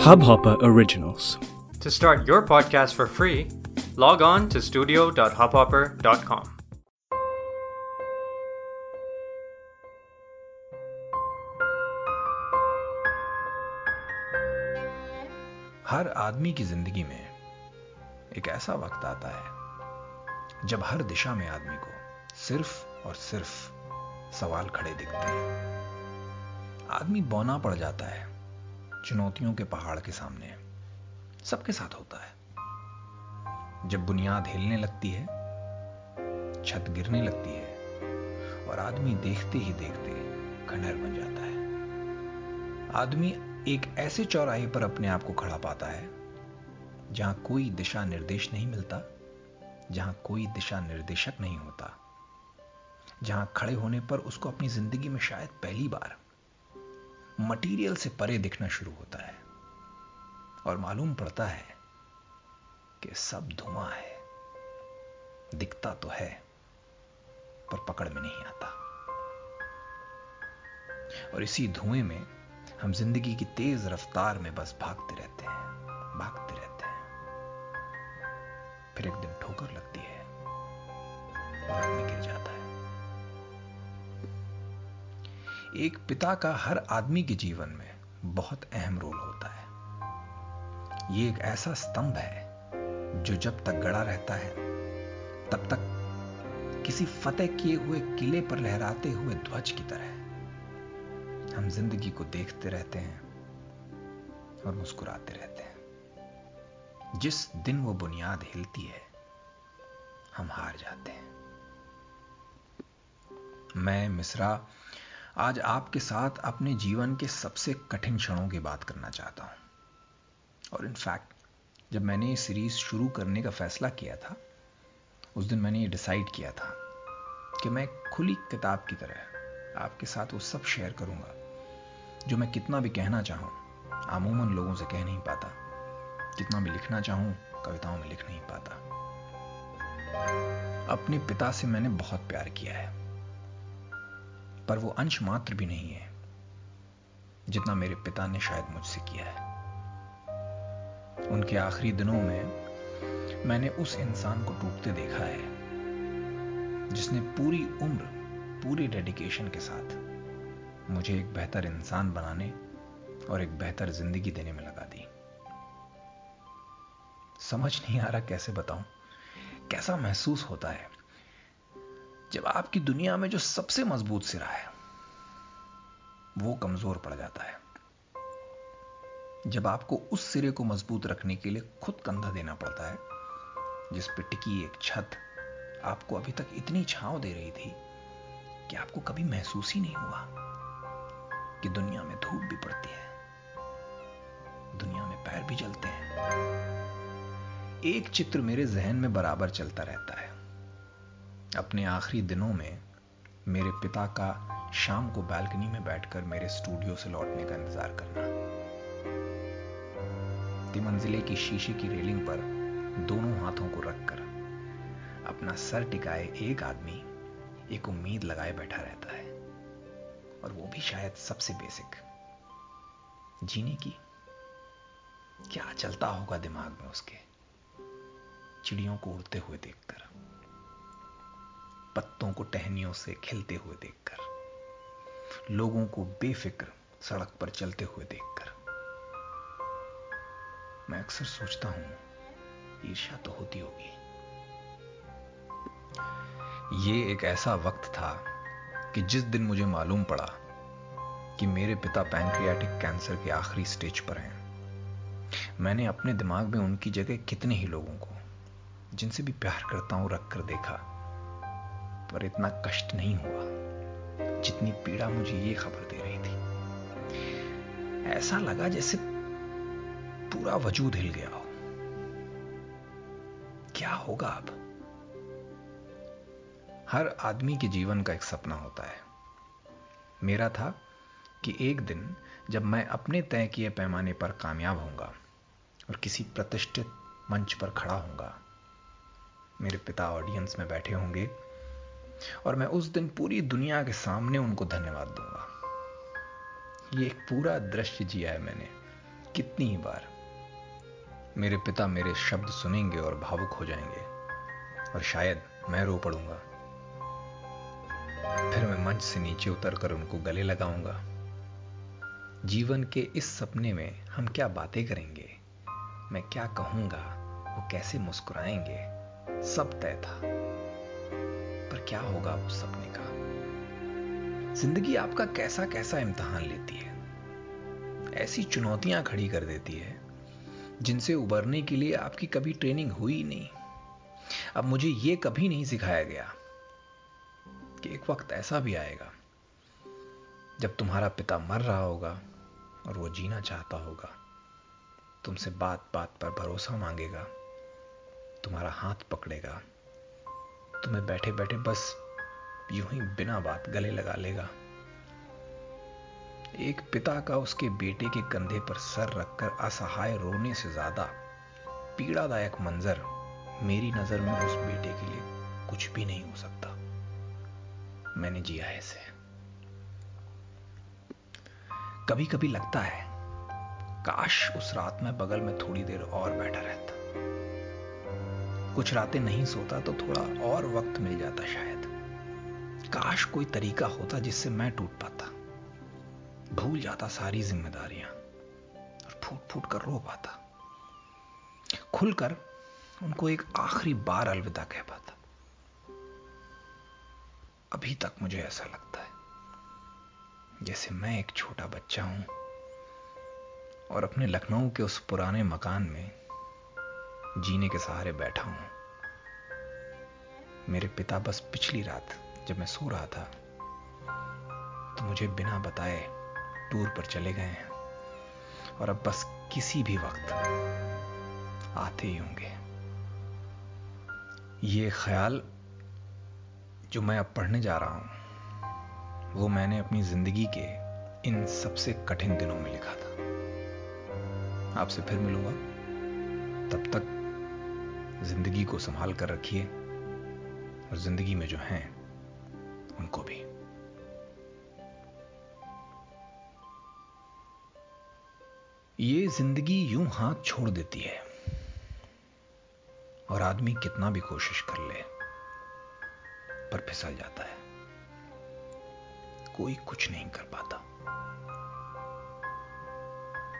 Hubhopper Originals. To start your podcast for free, log on to studio.hubhopper.com. हर आदमी की ज़िंदगी में एक ऐसा वक्त आता है जब हर दिशा में आदमी को सिर्फ़ और सिर्फ़ सवाल खड़े दिखते हैं आदमी बौना पड़ जाता है चुनौतियों के पहाड़ के सामने है। सबके साथ होता है। जब बुनियाद हिलने लगती है, छत गिरने लगती है, और आदमी देखते ही देखते खंडहर बन जाता है। आदमी एक ऐसे चौराहे पर अपने आप को खड़ा पाता है, जहाँ कोई दिशा निर्देश नहीं मिलता, जहाँ कोई दिशा निर्देशक नहीं होता, जहाँ खड़े होने पर उसको अपनी ज़िंदगी में शायद पहली बार मटेरियल से परे दिखना शुरू होता है। और मालूम पड़ता है कि सब धुआँ है। दिखता तो है, पर पकड़ में नहीं आता। और इसी धुएँ में हम ज़िंदगी की तेज रफ्तार में बस भागते रहते हैं, भागते रहते हैं। फिर एक दिन ठोकर लगती है, और आदमी गिर जाता एक पिता का हर आदमी के जीवन में बहुत अहम रोल होता है। यह एक ऐसा स्तंभ है जो जब तक गड़ा रहता है, तब तक किसी फतेह किए हुए किले पर लहराते हुए ध्वज की तरह हम ज़िंदगी को देखते रहते हैं और मुस्कुराते रहते हैं। जिस दिन वो बुनियाद हिलती है, हम हार जाते हैं। मैं मिश्रा आज आपके साथ अपने जीवन के सबसे कठिन क्षणों की बात करना चाहता हूँ। और इनफैक्ट जब मैंने ये सीरीज़ शुरू करने का फैसला किया था, उस दिन मैंने ये डिसाइड किया था कि मैं खुली किताब की तरह आपके साथ वो सब शेयर करूँगा, जो मैं कितना भी कहना चाहूँ अमूमन लोगों से कह नहीं पाता। कितना भी लिखना चाहूँ, कविताओं में लिख नहीं पाता। अपने पिता से मैंने बहुत प्यार किया है। पर वो अंश मात्र भी नहीं है, जितना मेरे पिता ने शायद मुझसे किया है। उनके आखिरी दिनों में मैंने उस इंसान को टूटते देखा है, जिसने पूरी उम्र, पूरी डेडिकेशन के साथ मुझे एक बेहतर इंसान बनाने और एक बेहतर ज़िंदगी देने में लगा दी। समझ नहीं आ रहा कैसे बताऊँ, कैसा महसूस होता है। जब आपकी दुनिया में जो सबसे मज़बूत सिरा है, वो कमज़ोर पड़ जाता है। जब आपको उस सिरे को मज़बूत रखने के लिए खुद कंधा देना पड़ता है, जिस पे टिकी एक छत आपको अभी तक इतनी छांव दे रही थी कि आपको कभी महसूस ही नहीं हुआ कि दुनिया में धूप भी पड़ती है, दुनिया में पैर भी जलते हैं। एक चित्र मेरे जहन में बराबर चलता रहता है। अपने आखिरी दिनों में मेरे पिता का शाम को बालकनी में बैठकर मेरे स्टूडियो से लौटने का इंतज़ार करना। तिमंजिले की शीशे की रेलिंग पर दोनों हाथों को रखकर अपना सर टिकाए एक आदमी एक उम्मीद लगाए बैठा रहता है। और वो भी शायद सबसे बेसिक जीने की क्या चलता होगा दिमाग में उसके? चिड़ियों को उड़ते हुए देखकर। पत्तों को टहनियों से खिलते हुए देखकर, लोगों को बेफिक्र सड़क पर चलते हुए देखकर। मैं अक्सर सोचता हूँ, ईर्ष्या तो होती होगी। ये एक ऐसा वक्त था कि जिस दिन मुझे मालूम पड़ा कि मेरे पिता पैंक्रियाटिक कैंसर के आखिरी स्टेज पर हैं, मैंने अपने दिमाग में उनकी जगह कितने ही लोगों को, जिनसे भी प्यार करता हूँ रखकर देखा। पर इतना कष्ट नहीं हुआ जितनी पीड़ा मुझे ये खबर दे रही थी। ऐसा लगा जैसे पूरा वजूद हिल गया हो। क्या होगा अब? हर आदमी के जीवन का एक सपना होता है। मेरा था कि एक दिन जब मैं अपने तय किए पैमाने पर कामयाब होऊँगा और किसी प्रतिष्ठित मंच पर खड़ा होऊँगा, मेरे पिता ऑडियंस में बैठे होंगे और मैं उस दिन पूरी दुनिया के सामने उनको धन्यवाद दूँगा। ये एक पूरा दृश्य जिया है मैंने, कितनी ही बार। मेरे पिता मेरे शब्द सुनेंगे और भावुक हो जाएँगे, और शायद मैं रो पड़ूँगा। फिर मैं मंच से नीचे उतरकर उनको गले लगाऊँगा। जीवन के इस सपने में हम क्या बातें करेंगे? मैं क्या कहूँगा? वो कैसे मुस्कुराएँगे? सब तय था। क्या होगा उस सपने का? ज़िंदगी आपका कैसा कैसा इम्तहान लेती है? ऐसी चुनौतियाँ खड़ी कर देती है, जिनसे उबरने के लिए आपकी कभी ट्रेनिंग हुई नहीं। अब मुझे यह कभी नहीं सिखाया गया कि एक वक्त ऐसा भी आएगा, जब तुम्हारा पिता मर रहा होगा और वो जीना चाहता होगा। तुमसे बात बात पर भरोसा मांगेगा, तुम्हारा हाथ पकड़ेगा। तुम्हें बैठे बैठे बस यूँ ही बिना बात गले लगा लेगा। एक पिता का उसके बेटे के कंधे पर सर रखकर असहाय रोने से ज़्यादा पीड़ादायक मंजर मेरी नज़र में उस बेटे के लिए कुछ भी नहीं हो सकता। मैंने जिया इसे। कभी कभी लगता है, काश उस रात में बगल में थोड़ी देर और बैठा रहता। कुछ रातें नहीं सोता तो थोड़ा और वक्त मिल जाता शायद। काश कोई तरीका होता जिससे मैं टूट पाता। भूल जाता सारी जिम्मेदारियाँ और फूट फूट कर रो पाता। खुलकर उनको एक आखिरी बार अलविदा कह पाता। अभी तक मुझे ऐसा लगता है, जैसे मैं एक छोटा बच्चा हूँ और अपने लखनऊ के उस पुराने मकान में जीने के सहारे बैठा हूँ। मेरे पिता बस पिछली रात जब मैं सो रहा था तो मुझे बिना बताए टूर पर चले गए हैं। और अब बस किसी भी वक्त आते ही होंगे। ये ख्याल जो मैं अब पढ़ने जा रहा हूँ, वो मैंने अपनी ज़िंदगी के इन सबसे कठिन दिनों में लिखा था। आपसे फिर मिलूँगा। तब तक ज़िंदगी को संभाल कर रखिए और ज़िंदगी में जो हैं, उनको भी। ये ज़िंदगी यूँ हाथ छोड़ देती है और आदमी कितना भी कोशिश कर ले, पर फिसल जाता है। कोई कुछ नहीं कर पाता।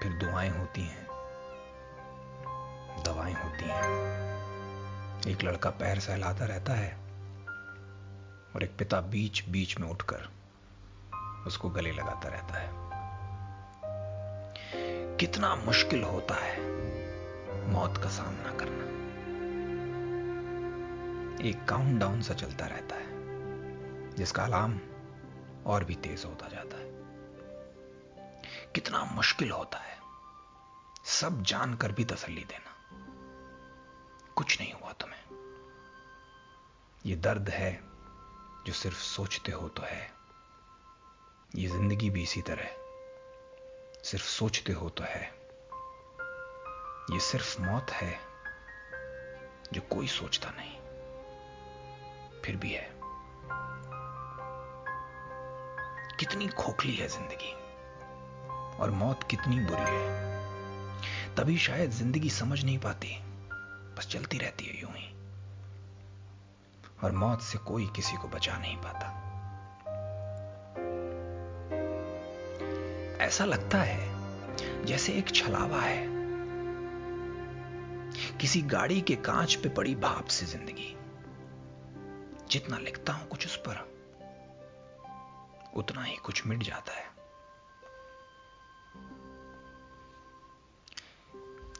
फिर दुआएँ होती हैं एक लड़का पैर सहलाता रहता है और एक पिता बीच बीच में उठकर उसको गले लगाता रहता है। कितना मुश्किल होता है मौत का सामना करना। एक काउंटडाउन सा चलता रहता है, जिसका अलार्म और भी तेज होता जाता है। कितना मुश्किल होता है सब जानकर भी तसल्ली देना। कुछ नहीं यह दर्द है जो सिर्फ़ सोचते हो तो है। ये ज़िंदगी भी इसी तरह सिर्फ़ सोचते हो तो है। ये सिर्फ़ मौत है जो कोई सोचता नहीं। फिर भी है। कितनी खोखली है ज़िंदगी और मौत कितनी बुरी है। तभी शायद ज़िंदगी समझ नहीं पाती, बस चलती रहती है यूँ ही। और मौत से कोई किसी को बचा नहीं पाता। ऐसा लगता है जैसे एक छलावा है। किसी गाड़ी के कांच पे पड़ी भाप से ज़िंदगी। जितना लिखता हूँ कुछ उस पर, उतना ही कुछ मिट जाता है।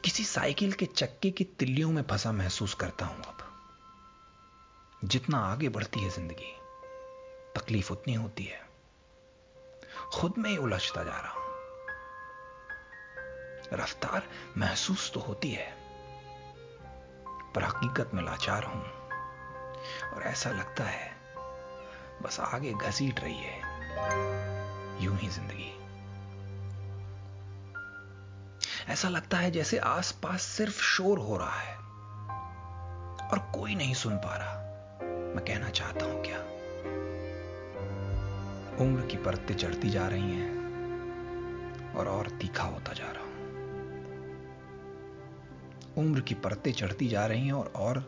किसी साइकिल के चक्के की तिल्लियों में फंसा महसूस करता हूँ अब। जितना आगे बढ़ती है ज़िंदगी, तकलीफ़ उतनी होती है। खुद में ही उलझता जा रहा हूँ। रफ्तार महसूस तो होती है, पर हकीकत में लाचार हूँ। और ऐसा लगता है, बस आगे घसीट रही है, यूँ ही ज़िंदगी। ऐसा लगता है जैसे आसपास सिर्फ़ शोर हो रहा है, और कोई नहीं सुन पा रहा। मैं कहना चाहता हूँ क्या? उम्र की परतें चढ़ती जा रही हैं और और तीखा होता जा रहा हूँ। उम्र की परतें चढ़ती जा रही हैं और और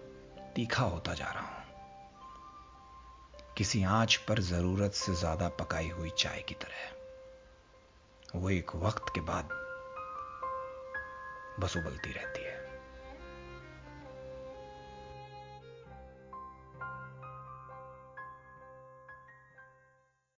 तीखा होता जा रहा हूँ। किसी आँच पर ज़रूरत से ज़्यादा पकाई हुई चाय की तरह। वो एक वक्त के बाद बस उबलती रहती है।